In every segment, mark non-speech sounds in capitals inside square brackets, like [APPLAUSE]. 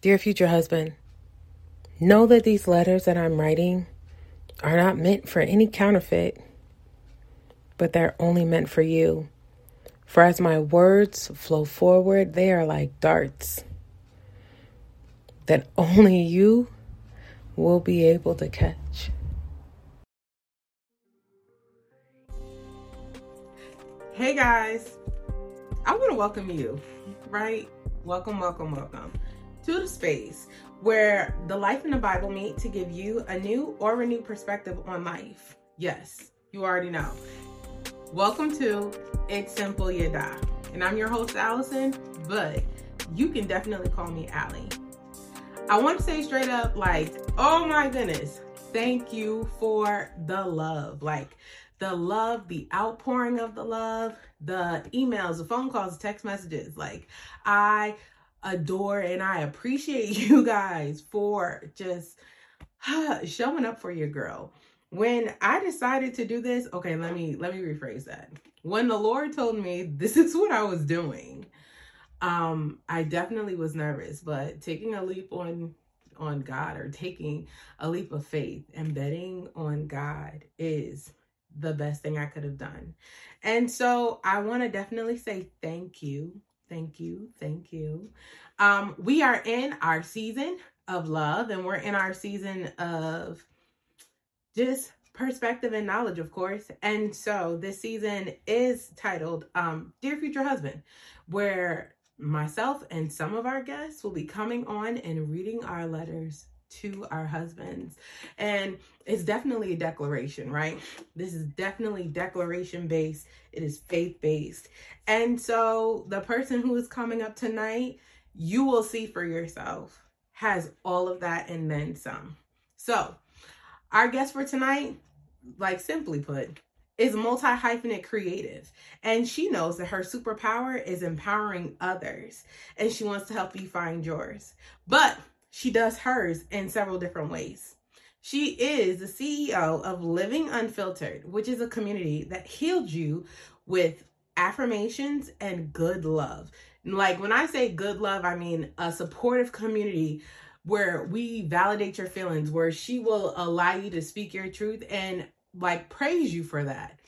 Dear future husband, know that these letters that I'm writing are not meant for any counterfeit, but they're only meant for you. For as my words flow forward, they are like darts that only you will be able to catch. Hey guys, I want to welcome you, right? Welcome, welcome, welcome to the space where the life in the Bible meet to give you a new or renewed perspective on life. Yes, you already know. Welcome to It's Simple Yahdah. And I'm your host, Allyson, but you can definitely call me Allie. I want to say straight up, like, oh my goodness, thank you for the love. Like, the love, the outpouring of the love, the emails, the phone calls, the text messages. Like, I adore and I appreciate [LAUGHS] you guys for just showing up for your girl. When I decided to do this, okay, let me let me rephrase that. When the Lord told me this [LAUGHS] is what I was doing, um I definitely was nervous, but taking a leap on on God or taking a leap of faith and betting on God is the best thing I could have done. And so I want to definitely say thank you Thank you. Thank you. Um, we are in our season of love and we're in our season of just perspective and knowledge, of course. And so this season is titled um, Dear Future Husband, where myself and some of our guests will be coming on and reading our letters to our husbands. And it's definitely a declaration, right? This is definitely declaration based, it is faith based. And so the person who is coming up tonight, you will see for yourself, has all of that and then some. So, our guest for tonight, like simply put, is multi hyphenate creative. And she knows that her superpower is empowering others and she wants to help you find yours. But she does hers in several different ways. She is the CEO of Living Unfiltered, which is a community that healed you with affirmations and good love. Like when I say good love, I mean a supportive community where we validate your feelings, where she will allow you to speak your truth and like praise you for that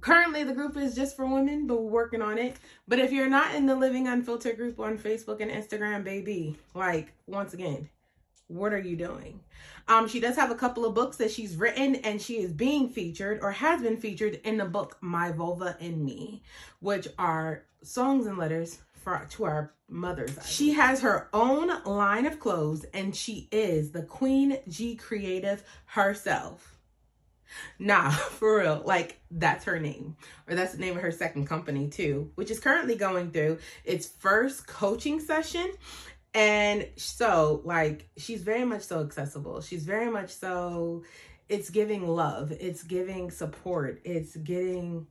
currently the group is just for women but we're working on it. But if you're not in the living unfiltered group on facebook and instagram baby like once again what are you doing? Um she does have a couple of books that she's written and she is being featured or has been featured in the book my vulva and me which are songs and letters for to our mothers she has her own line of clothes and she is the queen g creative herself Nah, [LAUGHS] for real. Like that's her name. Or that's the name of her second company too, which is currently going through its first coaching session. And so like she's very much so accessible. She's very much so it's giving love. It's giving support. It's getting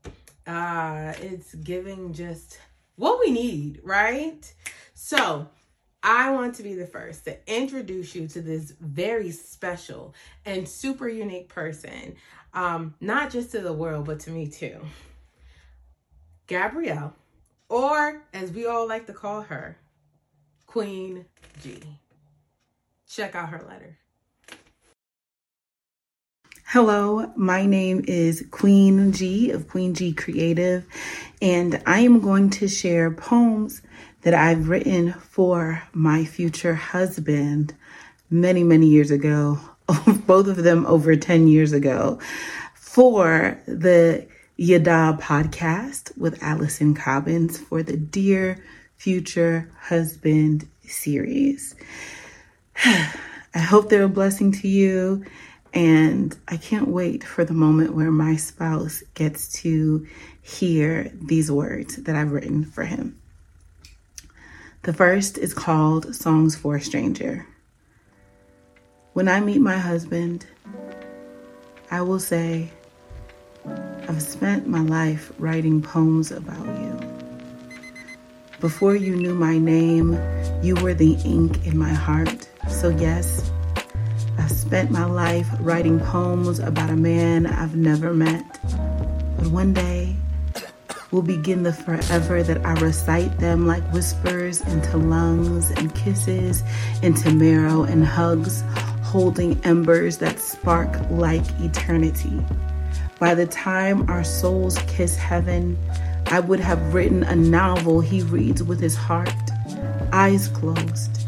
uh it's giving just what we need, right? So, I want to be the first to introduce you to this very special and super unique person, um, not just to the world, but to me too. Gabrielle, or as we all like to call her, Queen G. Check out her letter. Hello, my name is Queen G of Queen G Creative, and I am going to share poems that I've written for my future husband many, many years ago, [LAUGHS] both of them over 10 years ago, for the Yahdah podcast with Allyson Cobbins for the Dear Future Husband series. [SIGHS] I hope they're a blessing to you. And I can't wait for the moment where my spouse gets to hear these words that I've written for him. The first is called Songs for a Stranger. When I meet my husband, I will say, I've spent my life writing poems about you. Before you knew my name, you were the ink in my heart. So, yes, I've spent my life writing poems about a man I've never met. But one day, will begin the forever that I recite them like whispers into lungs and kisses into marrow and hugs, holding embers that spark like eternity. By the time our souls kiss heaven, I would have written a novel he reads with his heart, eyes closed.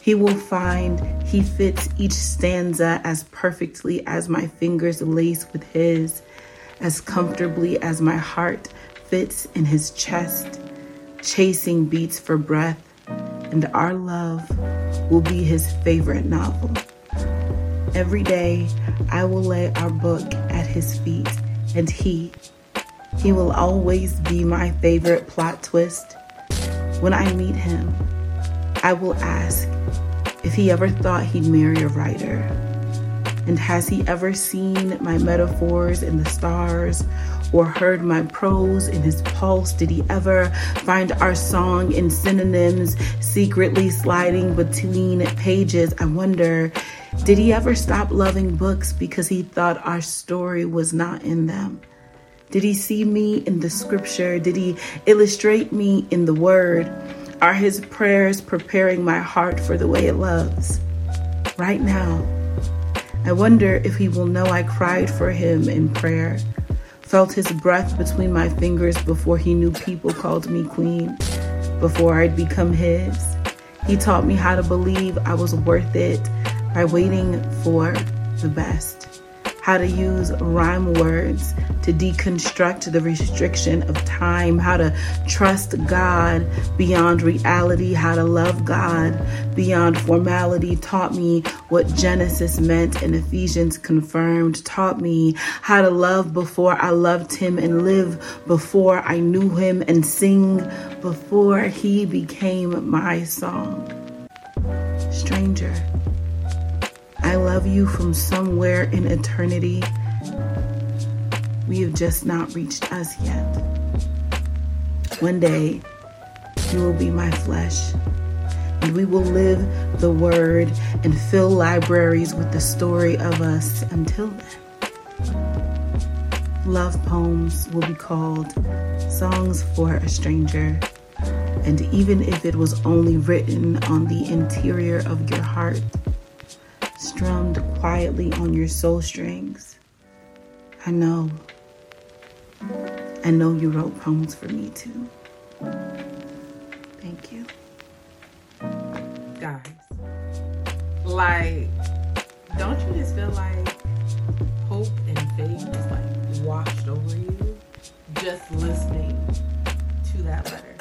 He will find he fits each stanza as perfectly as my fingers lace with his, as comfortably as my heart fits in his chest, chasing beats for breath, and our love will be his favorite novel. Every day, I will lay our book at his feet, and he, he will always be my favorite plot twist. When I meet him, I will ask if he ever thought he'd marry a writer. And has he ever seen my metaphors in the stars or heard my prose in his pulse? Did he ever find our song in synonyms secretly sliding between pages? I wonder, did he ever stop loving books because he thought our story was not in them? Did he see me in the scripture? Did he illustrate me in the word? Are his prayers preparing my heart for the way it loves? Right now, I wonder if he will know I cried for him in prayer felt his breath between my fingers before he knew people called me queen, before I'd become his. He taught me how to believe I was worth it by waiting for the best how to use rhyme words to deconstruct the restriction of time, how to trust God beyond reality, how to love God beyond formality, taught me what Genesis meant and Ephesians confirmed, taught me how to love before I loved Him and live before I knew Him and sing before He became my song. Stranger. I love you from somewhere in eternity. We have just not reached us yet. One day, you will be my flesh, and we will live the word and fill libraries with the story of us until then. Love poems will be called Songs for a Stranger. And even if it was only written on the interior of your heart, strummed quietly on your soul strings. I know. I know you wrote poems for me too. Thank you. Guys, like, don't you just feel like hope and faith is like washed over you just listening to that letter?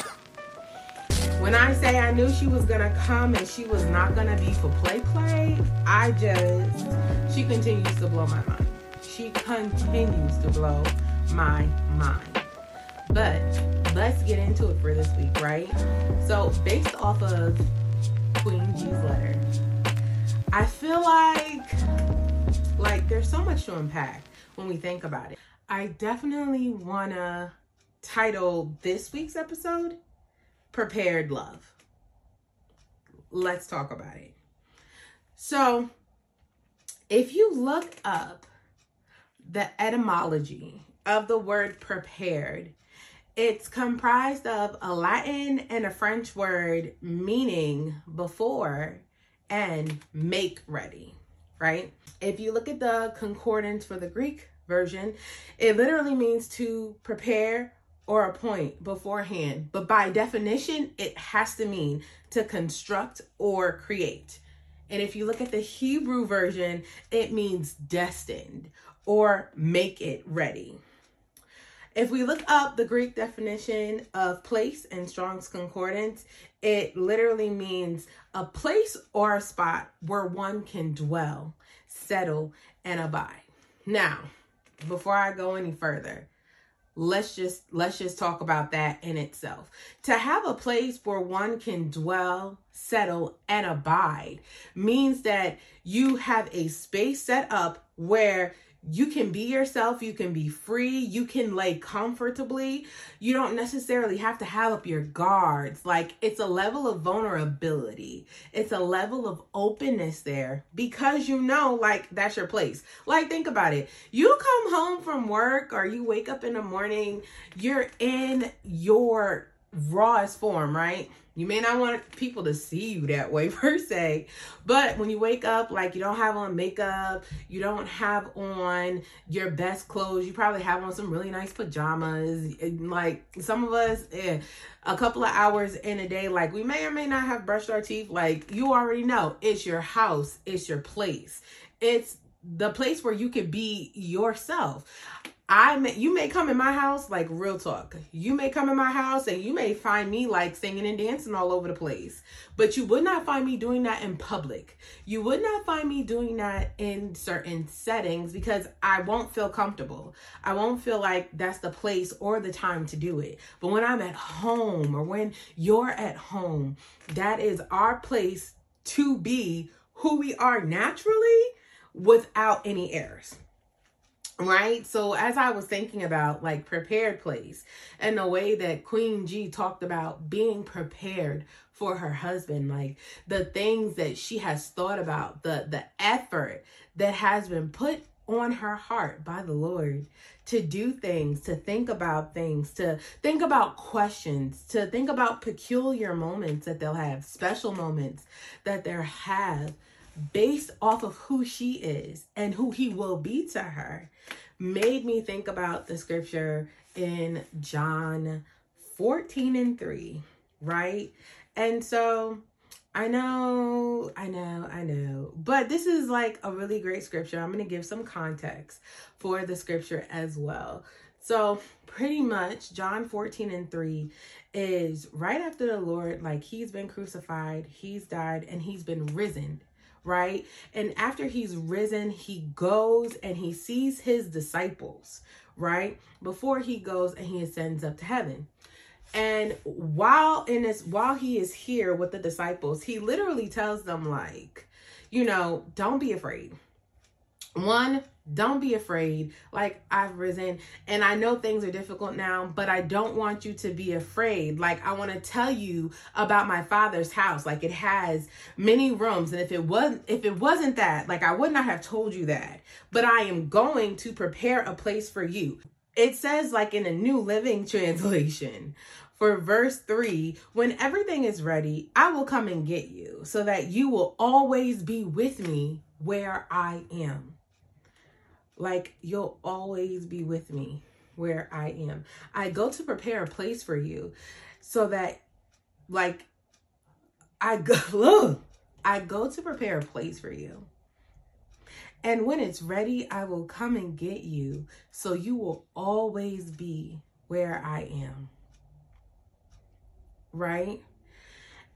When I say I knew she was gonna come and she was not gonna be for play play, I just she continues to blow my mind. She continues to blow my mind. But let's get into it for this week, right? So based off of Queen G's letter, I feel like like there's so much to unpack when we think about it. I definitely wanna title this week's episode prepared love. Let's talk about it. So, if you look up the etymology of the word prepared, it's comprised of a Latin and a French word meaning before and make ready, right? If you look at the concordance for the Greek version, it literally means to prepare or a point beforehand, but by definition, it has to mean to construct or create. And if you look at the Hebrew version, it means destined or make it ready. If we look up the Greek definition of place in Strong's Concordance, it literally means a place or a spot where one can dwell, settle, and abide. Now, before I go any further, let's just let's just talk about that in itself. To have a place where one can dwell settle and abide means that you have a space set up where you can be yourself, you can be free, you can lay comfortably. You don't necessarily have to have up your guards. Like it's a level of vulnerability, it's a level of openness there because you know, like, that's your place. Like, think about it. You come home from work or you wake up in the morning, you're in your rawest form, right? You may not want people to see you that way [LAUGHS] per se, but when you wake up, like you don't have on makeup, you don't have on your best clothes, you probably have on some really nice pajamas. Like some of us, eh, a couple of hours in a day, like we may or may not have brushed our teeth. Like you already know, it's your house, it's your place, it's the place where you can be yourself. I may, you may come in my house like real talk. You may come in my house and you may find me like singing and dancing all over the place. But you would not find me doing that in public. You would not find me doing that in certain settings because I won't feel comfortable. I won't feel like that's the place or the time to do it. But when I'm at home or when you're at home, that is our place to be who we are naturally without any errors right? So as i was thinking about like prepared place and the way that queen g talked about being prepared for her husband like the things that she has thought about the the effort that has been put on her heart by the lord to do things to think about things to think about questions to think about peculiar moments that they'll have special moments that they'll have based off of who she is and who he will be to her made me think about the scripture in John 14 and 3, right? And so I know, I know, I know, but this is like a really great scripture. I'm going to give some context for the scripture as well. So, pretty much, John 14 and 3 is right after the Lord, like he's been crucified, he's died, and he's been risen right? And after he's risen, he goes and he sees his disciples, right? Before he goes and he ascends up to heaven. And while in this while he is here with the disciples, he literally tells them like, you know, don't be afraid. One, don't be afraid. Like I've risen and I know things are difficult now, but I don't want you to be afraid. Like I want to tell you about my father's house. Like it has many rooms and if it wasn't if it wasn't that, like I would not have told you that. But I am going to prepare a place for you. It says like in a New Living [LAUGHS] Translation, for verse 3 when everything is ready, I will come and get you so that you will always be with me where I am. Like you'll always be with me where I am. I go to prepare a place for you so that like I go [LAUGHS] look, I go to prepare a place for you. And when it's ready, I will come and get you so you will always be where I am. Right?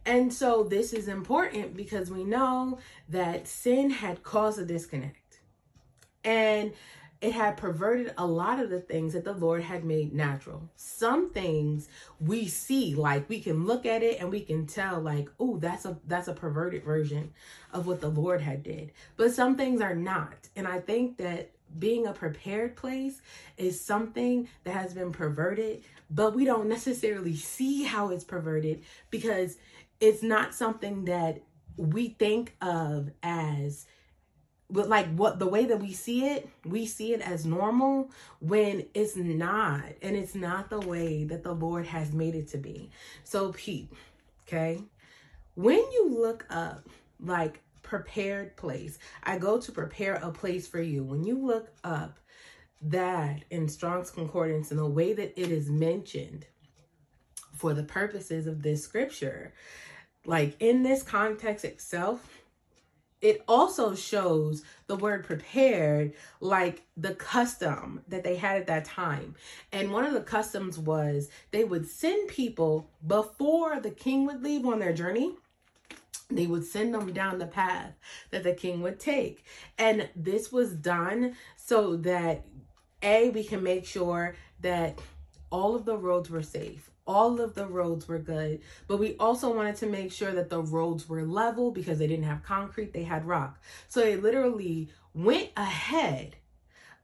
And so this is important because we know that sin had caused a disconnect. And it had perverted a lot of the things that the Lord had made natural. Some things we see, like we can look at it and we can tell, like, oh, that's a that's a perverted version of what the Lord had did. But some things are not. And I think that being a prepared place is something that has been perverted, but we don't necessarily see how it's perverted because it's not something that we think of as but like what the way that we see it, we see it as normal when it's not. And it's not the way that the Lord has made it to be. So, Pete, okay, when you look up like prepared place, I go to prepare a place for you. When you look up that in Strong's Concordance and the way that it is mentioned for the purposes of this scripture, like in this context itself, it also shows the word prepared like the custom that they had at that time. And one of the customs was they would send people before the king would leave on their journey. They would send them down the path that the king would take. And this was done so that A, we can make sure that all of the roads were safe all of the roads were good, but we also wanted to make sure that the roads were level because they didn't have concrete, they had rock. So they literally went ahead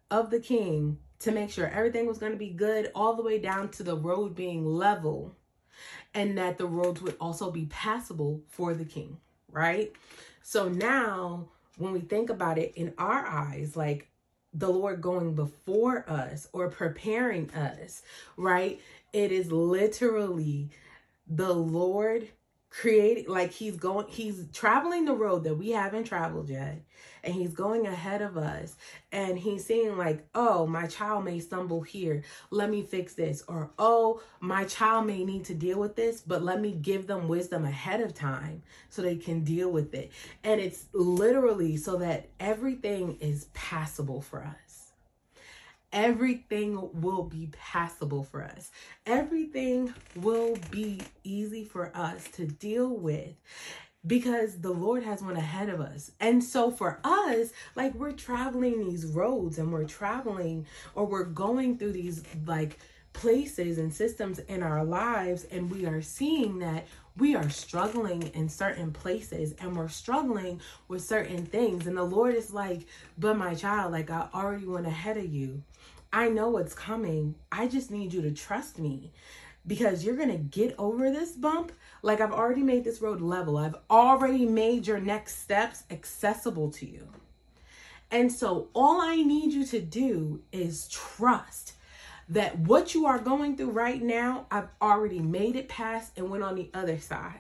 of the king to make sure everything was going to be good, all the way down to the road being level, and that the roads would also be passable for the king, right? So now, when we think about it in our eyes, like the Lord going before us or preparing us, right? It is literally the Lord creating like he's going he's traveling the road that we haven't traveled yet and he's going ahead of us and he's saying like oh my child may stumble here. Let me fix this. Or oh my child may need to deal with this but let me give them wisdom ahead of time so they can deal with it. And it's literally so that everything is passable for us everything will be passable for us. Everything will be easy for us to deal with because the Lord has went ahead of us. And so for us, like we're traveling these roads and we're traveling or we're going through these like places and systems in our lives and we are seeing that we are struggling in certain places and we're struggling with certain things and the lord is like but my child like i already went ahead of you I know what's coming. I just need you to trust me because you're going to get over this bump. Like I've already made this road level, I've already made your next steps accessible to you. And so all I need you to do is trust that what you are going through right now, I've already made it past and went on the other side.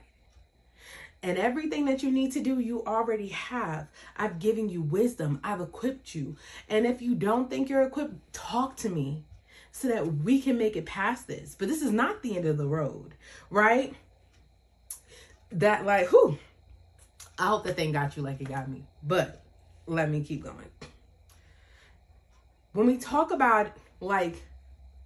And everything that you need to do, you already have. I've given you wisdom, I've equipped you. And if you don't think you're equipped, talk to me so that we can make it past this. But this is not the end of the road, right? That, like, who? I hope that thing got you like it got me. But let me keep going. When we talk about like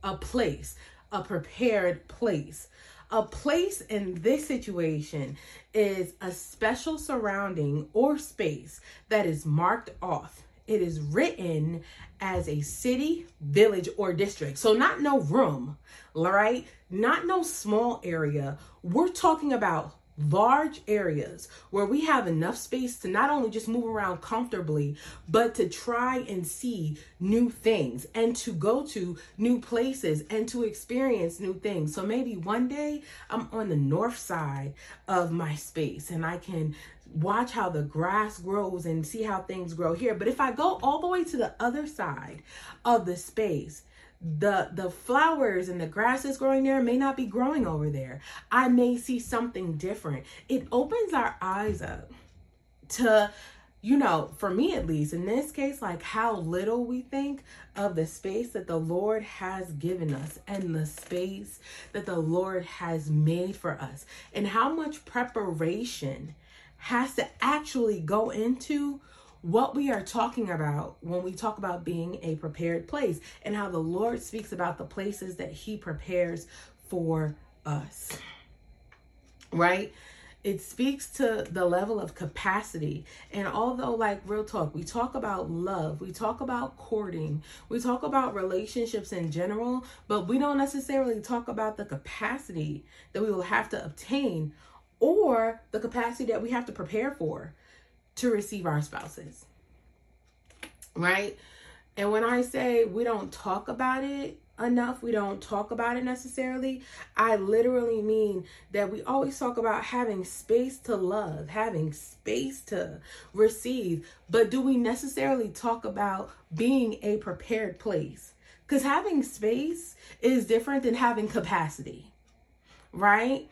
a place, a prepared place, a place in this situation is a special surrounding or space that is marked off. It is written as a city, village, or district. So, not no room, all right? Not no small area. We're talking about large areas where we have enough space to not only just move around comfortably, but to try and see new things and to go to new places and to experience new things. So maybe one day I'm on the north side of my space and I can watch how the grass grows and see how things grow here. But if I go all the way to the other side of the space, the the flowers and the grasses growing there may not be growing over there. I may see something different. It opens our eyes up to you know for me at least in this case like how little we think of the space that the lord has given us and the space that the lord has made for us and how much preparation has to actually go into what we are talking about when we talk about being a prepared place and how the Lord speaks about the places that He prepares for us. Right? It speaks to the level of capacity. And although, like, real talk, we talk about love, we talk about courting, we talk about relationships in general, but we don't necessarily talk about the capacity that we will have to obtain or the capacity that we have to prepare for to receive our spouses. Right? And when I say we don't talk about it enough, we don't talk about it necessarily, I literally mean that we always talk about having space to love, having space to receive, but do we necessarily talk about being a prepared place? Because having space is different than having capacity, right?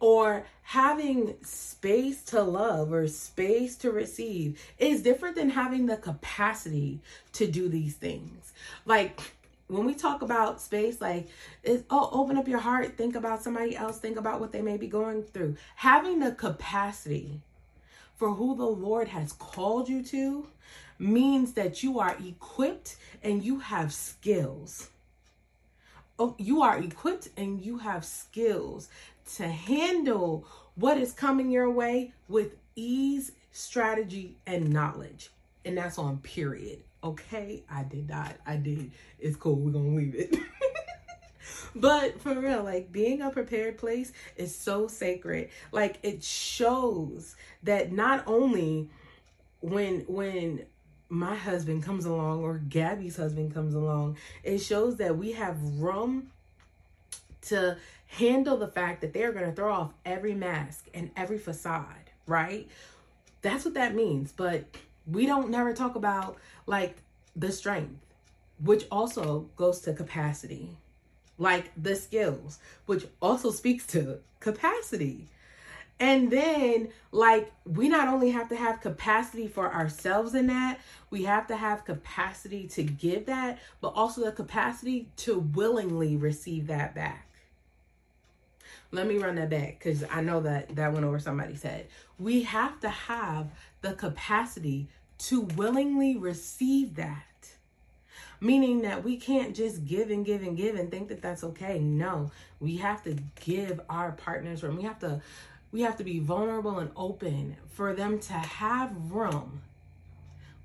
Or having space to love or space to receive is different than having the capacity to do these things. Like when we talk about space, like it's oh, open up your heart, think about somebody else, think about what they may be going through. Having the capacity for who the Lord has called you to means that you are equipped and you have skills. Oh, you are equipped and you have skills to handle what is coming your way with ease, strategy, and knowledge. And that's on period. Okay, I did not. I did. It's cool. We're going to leave it. [LAUGHS] but for real, like being a prepared place is so sacred. Like it shows that not only when when my husband comes along or Gabby's husband comes along, it shows that we have room to handle the fact that they're going to throw off every mask and every facade, right? That's what that means. But we don't never talk about like the strength, which also goes to capacity, like the skills, which also speaks to capacity. And then, like, we not only have to have capacity for ourselves in that, we have to have capacity to give that, but also the capacity to willingly receive that back. Let me run that back because I know that that went over somebody's head. We have to have the capacity to willingly receive that. Meaning that we can't just give and give and give and think that that's okay. No, we have to give our partners room. We have to we have to be vulnerable and open for them to have room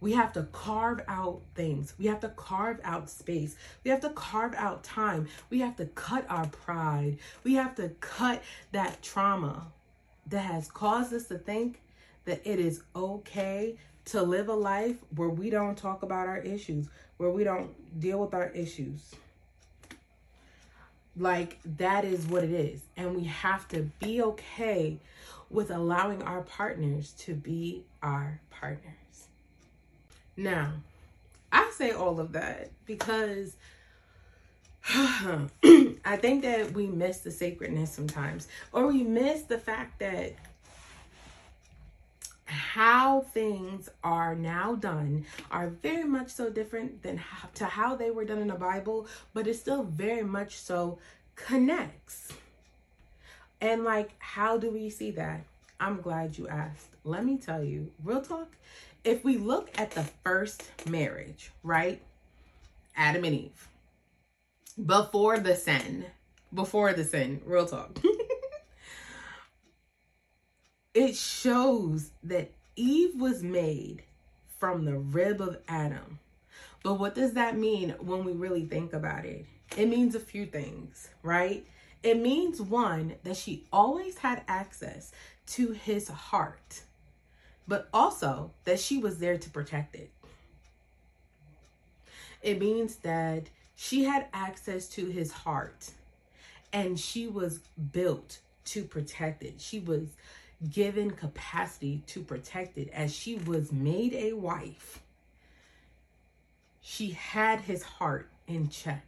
we have to carve out things. We have to carve out space. We have to carve out time. We have to cut our pride. We have to cut that trauma that has caused us to think that it is okay to live a life where we don't talk about our issues, where we don't deal with our issues. Like that is what it is. And we have to be okay with allowing our partners to be our partner. Now, I say all of that because [SIGHS] I think that we miss the sacredness sometimes, or we miss the fact that how things are now done are very much so different than how, to how they were done in the Bible, but it still very much so connects. And like, how do we see that? I'm glad you asked. Let me tell you, real talk, if we look at the first marriage, right? Adam and Eve, before the sin, before the sin, real talk. [LAUGHS] it shows that Eve was made from the rib of Adam. But what does that mean when we really think about it? It means a few things, right? It means one, that she always had access to his heart but also that she was there to protect it. It means that she had access to his heart and she was built to protect it. She was given capacity to protect it as she was made a wife. She had his heart in check.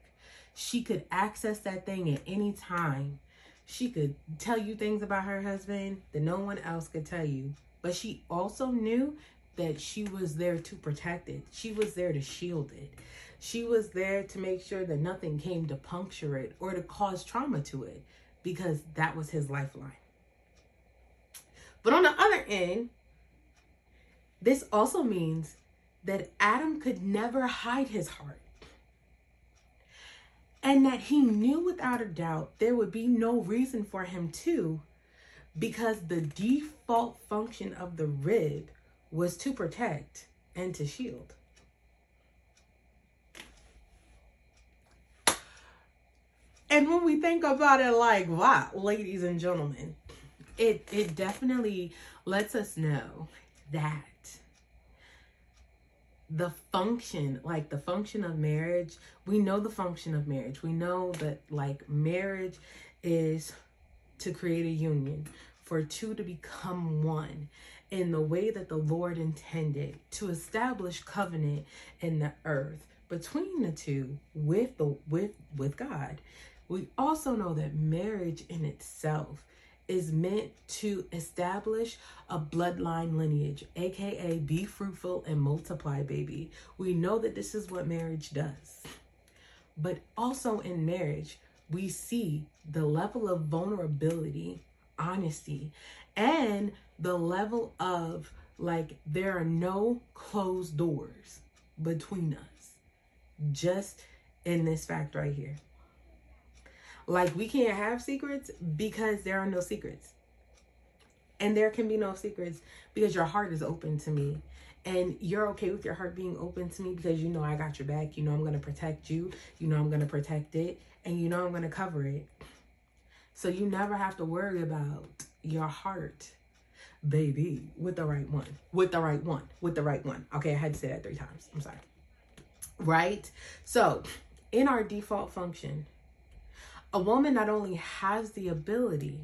She could access that thing at any time. She could tell you things about her husband that no one else could tell you but she also knew that she was there to protect it. She was there to shield it. She was there to make sure that nothing came to puncture it or to cause trauma to it because that was his lifeline. But on the other end, this also means that Adam could never hide his heart. And that he knew without a doubt there would be no reason for him to because the default function of the rib was to protect and to shield. And when we think about it like wow, ladies and gentlemen, it it definitely lets us know that the function, like the function of marriage, we know the function of marriage. We know that like marriage is to create a union, for two to become one in the way that the Lord intended to establish covenant in the earth between the two with the with with God. We also know that marriage in itself is meant to establish a bloodline lineage, aka be fruitful and multiply, baby. We know that this is what marriage does. But also in marriage, we see the level of vulnerability, honesty, and the level of like there are no closed doors between us just in this fact right here. Like we can't have secrets because there are no secrets. And there can be no secrets because your heart is open to me. And you're okay with your heart being open to me because you know I got your back. You know I'm going to protect you. You know I'm going to protect it and you know I'm going to cover it. So you never have to worry about your heart baby, with the right one, with the right one, with the right one. Okay, I had to say that three times. I'm sorry. Right? So, in our default function, a woman not only has the ability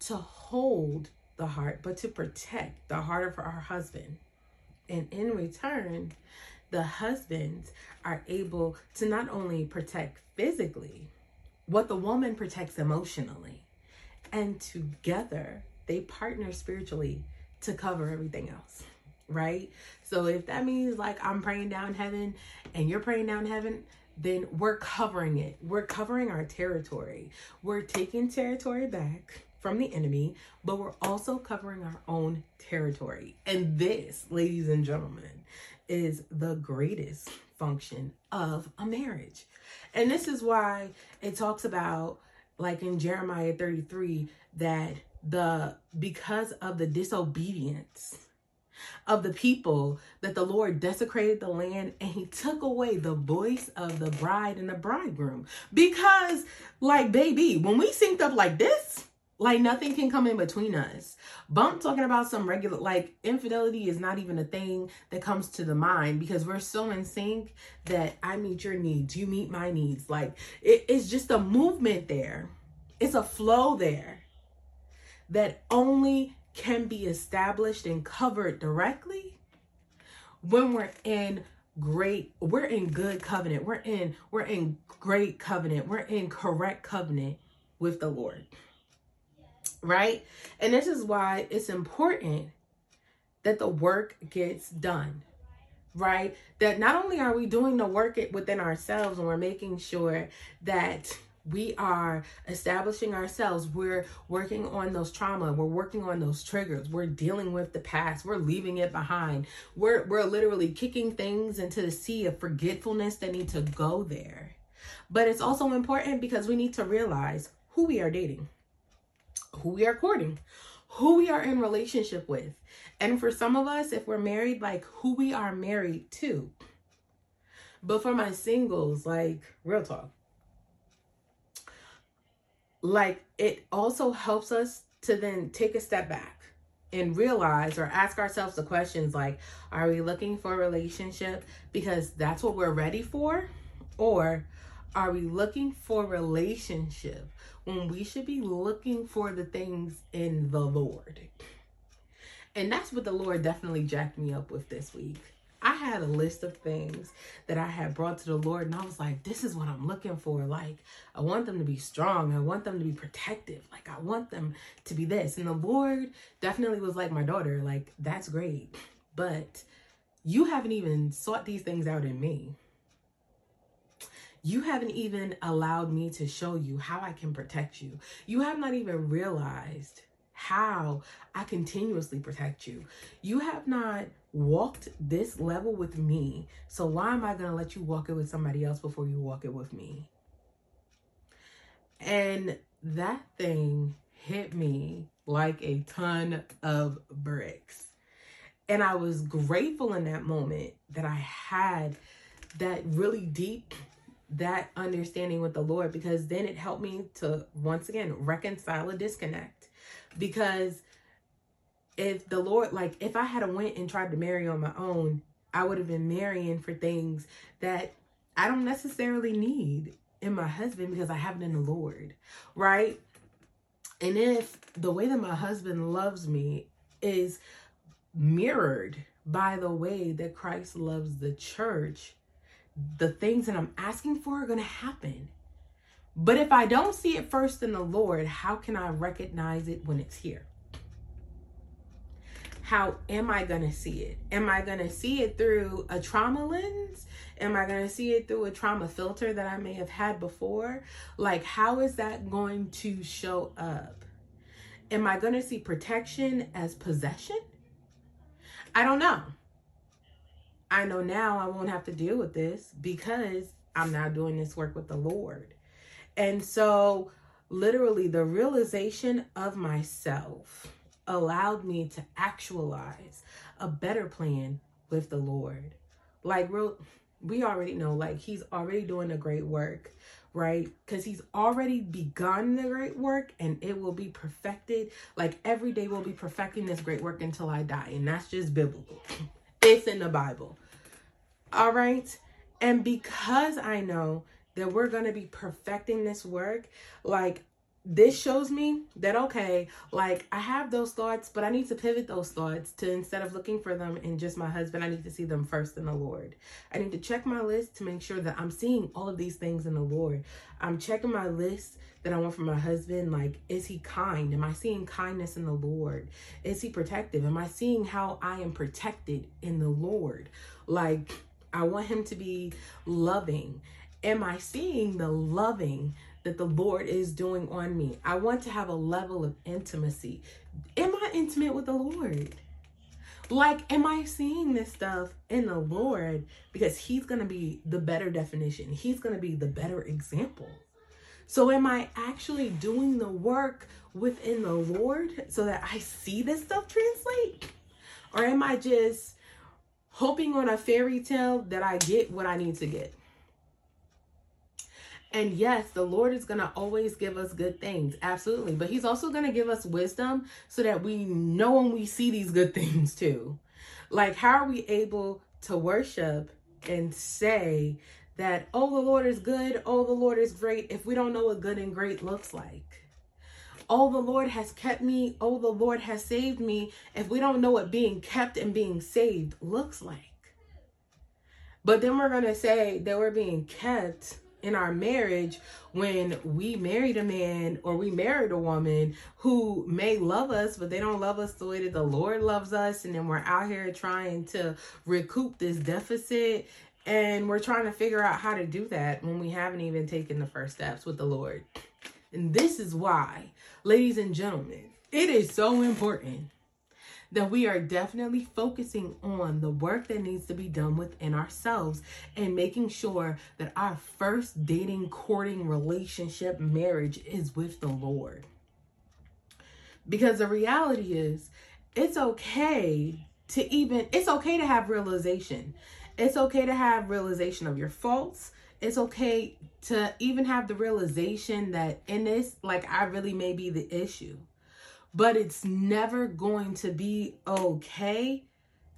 to hold the heart, but to protect the heart of her husband. And in return, the husbands are able to not only protect physically, what the woman protects emotionally. And together, they partner spiritually to cover everything else, right? So if that means like I'm praying down heaven and you're praying down heaven, then we're covering it. We're covering our territory. We're taking territory back from the enemy, but we're also covering our own territory. And this, ladies and gentlemen, is the greatest function of a marriage. And this is why it talks about, like in Jeremiah 33, that the because of the disobedience of the people that the Lord desecrated the land and he took away the voice of the bride and the bridegroom. Because, like, baby, when we synced up like this, like nothing can come in between us. Bump talking about some regular like infidelity is not even a thing that comes to the mind because we're so in sync that I meet your needs, you meet my needs. Like it, it's just a movement there. It's a flow there that only can be established and covered directly when we're in great we're in good covenant we're in we're in great covenant we're in correct covenant with the lord right? And this is why it's important that the work gets done, right? That not only are we doing the work within ourselves and we're making sure that we are establishing ourselves we're working on those trauma we're working on those triggers we're dealing with the past we're leaving it behind we're we're literally kicking things into the sea of forgetfulness that need to go there but it's also important because we need to realize who we are dating who we are courting, who we are in relationship with. And for some of us, if we're married, like who we are married to. But for my singles, like real talk, like it also helps us to then take a step back and realize or ask ourselves the questions like, are we looking for a relationship because that's what we're ready for? Or are we looking for relationship when we should be looking for the things in the Lord? And that's what the Lord definitely jacked me up with this week. I had a list of things that I had brought to the Lord, and I was like, this is what I'm looking for. Like, I want them to be strong. I want them to be protective. Like, I want them to be this. And the Lord definitely was like, my daughter, like, that's great. But you haven't even sought these things out in me you haven't even allowed me to show you how I can protect you. You have not even realized how I continuously protect you. You have not walked this level with me. So why am I going to let you walk it with somebody else before you walk it with me? And that thing hit me like a ton of bricks. And I was grateful in that moment that I had that really deep that understanding with the Lord because then it helped me to once again reconcile a disconnect. Because if the Lord, like if I had a went and tried to marry on my own, I would have been marrying for things that I don't necessarily need in my husband because I have it in the Lord, right? And if the way that my husband loves me is mirrored by the way that Christ loves the church, the things that I'm asking for are going to happen. But if I don't see it first in the Lord, how can I recognize it when it's here? How am I going to see it? Am I going to see it through a trauma lens? Am I going to see it through a trauma filter that I may have had before? Like, how is that going to show up? Am I going to see protection as possession? I don't know. I know now I won't have to deal with this because I'm now doing this work with the Lord. And so, literally, the realization of myself allowed me to actualize a better plan with the Lord. Like, real, we already know, like, He's already doing a great work right? Because he's already begun the great work and it will be perfected. Like every day we'll be perfecting this great work until I die. And that's just biblical. It's in the Bible. All right. And because I know that we're going to be perfecting this work, like this shows me that okay like i have those thoughts but i need to pivot those thoughts to instead of looking for them in just my husband i need to see them first in the lord. I need to check my list to make sure that i'm seeing all of these things in the lord. I'm checking my list that i want from my husband like is he kind? Am i seeing kindness in the lord? Is he protective? Am i seeing how i am protected in the lord? Like i want him to be loving. Am i seeing the loving that the Lord is doing on me. I want to have a level of intimacy. Am I intimate with the Lord? Like, am I seeing this stuff in the Lord? Because He's going to be the better definition, He's going to be the better example. So, am I actually doing the work within the Lord so that I see this stuff translate? Or am I just hoping on a fairy tale that I get what I need to get? And yes, the Lord is going to always give us good things. Absolutely. But He's also going to give us wisdom so that we know when we see these good [LAUGHS] things too. Like, how are we able to worship and say that, oh, the Lord is good, oh, the Lord is great, if we don't know what good and great looks like? Oh, the Lord has kept me, oh, the Lord has saved me, if we don't know what being kept and being saved looks like. But then we're going to say that we're being kept in our marriage when we married a man or we married a woman who may love us, but they don't love us the way that the Lord loves us. And then we're out here trying to recoup this deficit. And we're trying to figure out how to do that when we haven't even taken the first steps with the Lord. And this is why, ladies and gentlemen, it is so important that we are definitely focusing on the work that needs to be done within ourselves and making sure that our first dating, courting, relationship, marriage is with the Lord. Because the reality is, it's okay to even, it's okay to have realization. It's okay to have realization of your faults. It's okay to even have the realization that in this, like, I really may be the issue but it's never going to be okay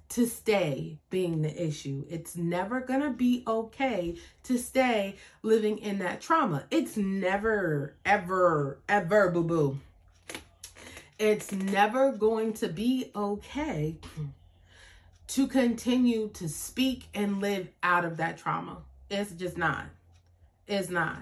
to stay being the issue. It's never going to be okay to stay living in that trauma. It's never, ever, ever, boo boo. It's never going to be okay to continue to speak and live out of that trauma. It's just not. It's not.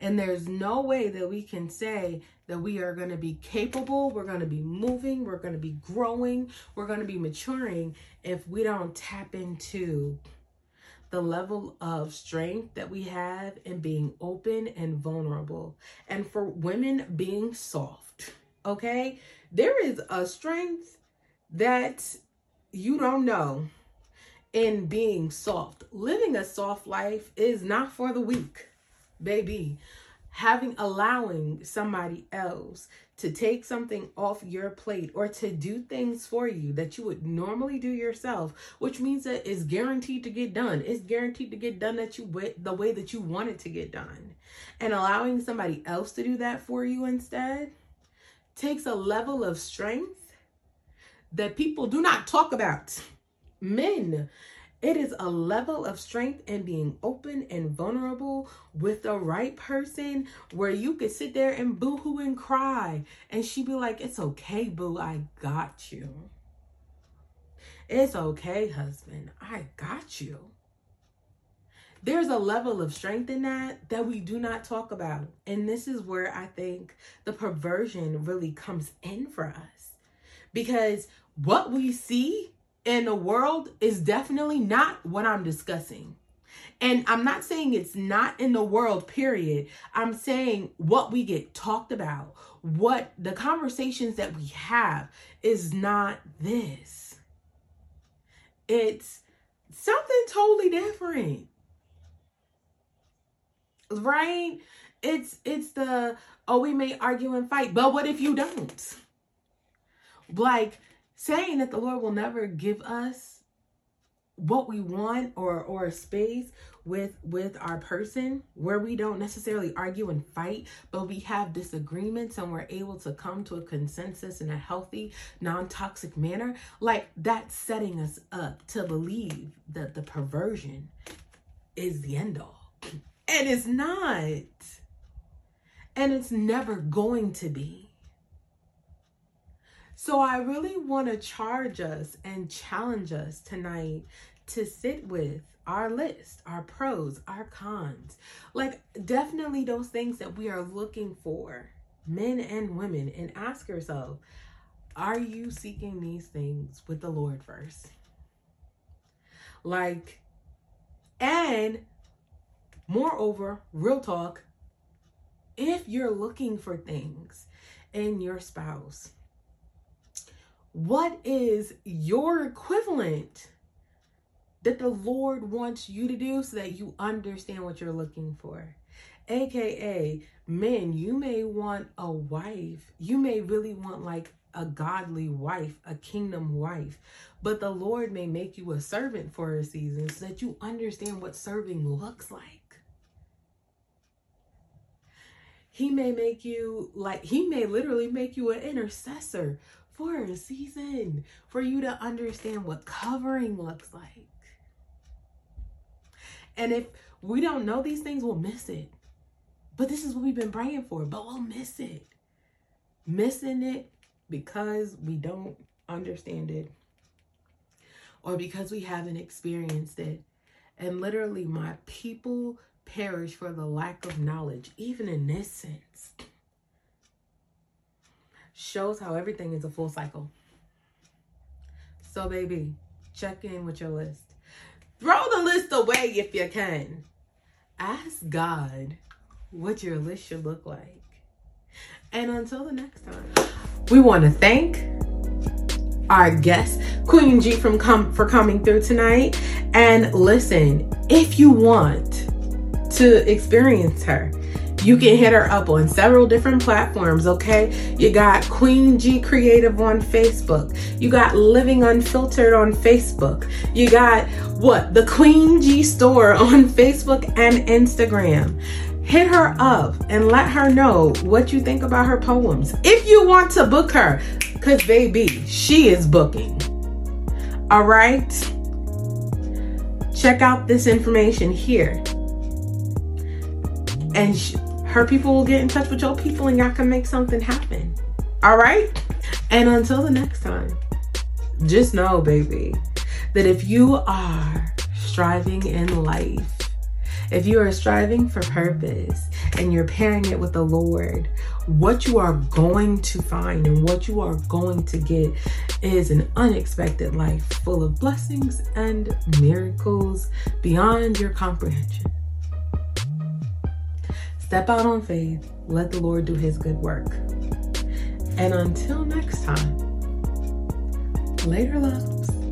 And there's no way that we can say that we are going to be capable, we're going to be moving, we're going to be growing, we're going to be maturing if we don't tap into the level of strength that we have in being open and vulnerable. And for women, being soft. Okay? There is a strength that you don't know in being soft. Living a soft life is not for the weak baby having allowing somebody else to take something off your plate or to do things for you that you would normally do yourself which means that it's guaranteed to get done. It's guaranteed to get done that you the way that you want it to get done. And allowing somebody else to do that for you instead takes a level of strength that people do not talk about. Men it is a level of strength and being open and vulnerable with the right person where you could sit there and boohoo and cry. And she'd be like, It's okay, boo, I got you. It's okay, husband, I got you. There's a level of strength in that that we do not talk about. And this is where I think the perversion really comes in for us. Because what we see in the world is definitely not what I'm discussing. And I'm not saying it's not in the world, period. I'm saying what we get talked about, what the conversations that we have is not this. It's something totally different. Right? It's it's the oh we may argue and fight, but what if you don't? Like saying that the Lord will never give us what we want or or a space with with our person where we don't necessarily argue and fight but we have disagreements and we're able to come to a consensus in a healthy non-toxic manner like that's setting us up to believe that the perversion is the end all. And it's not. And it's never going to be so I really want to charge us and challenge us tonight to sit with our list, our pros, our cons. Like, definitely those things that we are looking for, men and women, and ask yourself, are you seeking these things with the Lord first? Like, and moreover, real talk, if you're looking for things in your spouse, what is your equivalent that the Lord wants you to do so that you understand what you're looking for? AKA, men, you may want a wife. You may really want like a godly wife, a kingdom wife, but the Lord may make you a servant for a season so that you understand what serving looks like. He may make you like, he may literally make you an intercessor for a season for you to understand what covering looks like. And if we don't know these things, we'll miss it. But this is what we've been praying for, but we'll miss it. Missing it because we don't understand it or because we haven't experienced it. And literally, my people perish for the lack of knowledge, even in this sense shows how everything is a full cycle. So, baby, check in with your list. Throw the list away if you can. Ask God what your list should look like. And until the next time, we want to thank our guest, Queen G, from com- for coming through tonight. And listen, if you want to experience her, you can hit her up on several different platforms, okay? You got Queen G Creative on Facebook. You got Living Unfiltered on Facebook. You got what? The Queen G Store [LAUGHS] on Facebook and Instagram. Hit her up and let her know what you think about her poems. If you want to book her, because baby, she is booking. All right? Check out this information here. And her people will get in touch with your people and y'all can make something happen. All right? And until the next time, just know, baby, that if you are striving in life, if you are striving for purpose and you're pairing it with the Lord, what you are going to find and what you are going to get is an unexpected life full of blessings and miracles beyond your comprehension. Step out on faith. Let the Lord do his good work. And until next time, later, loves.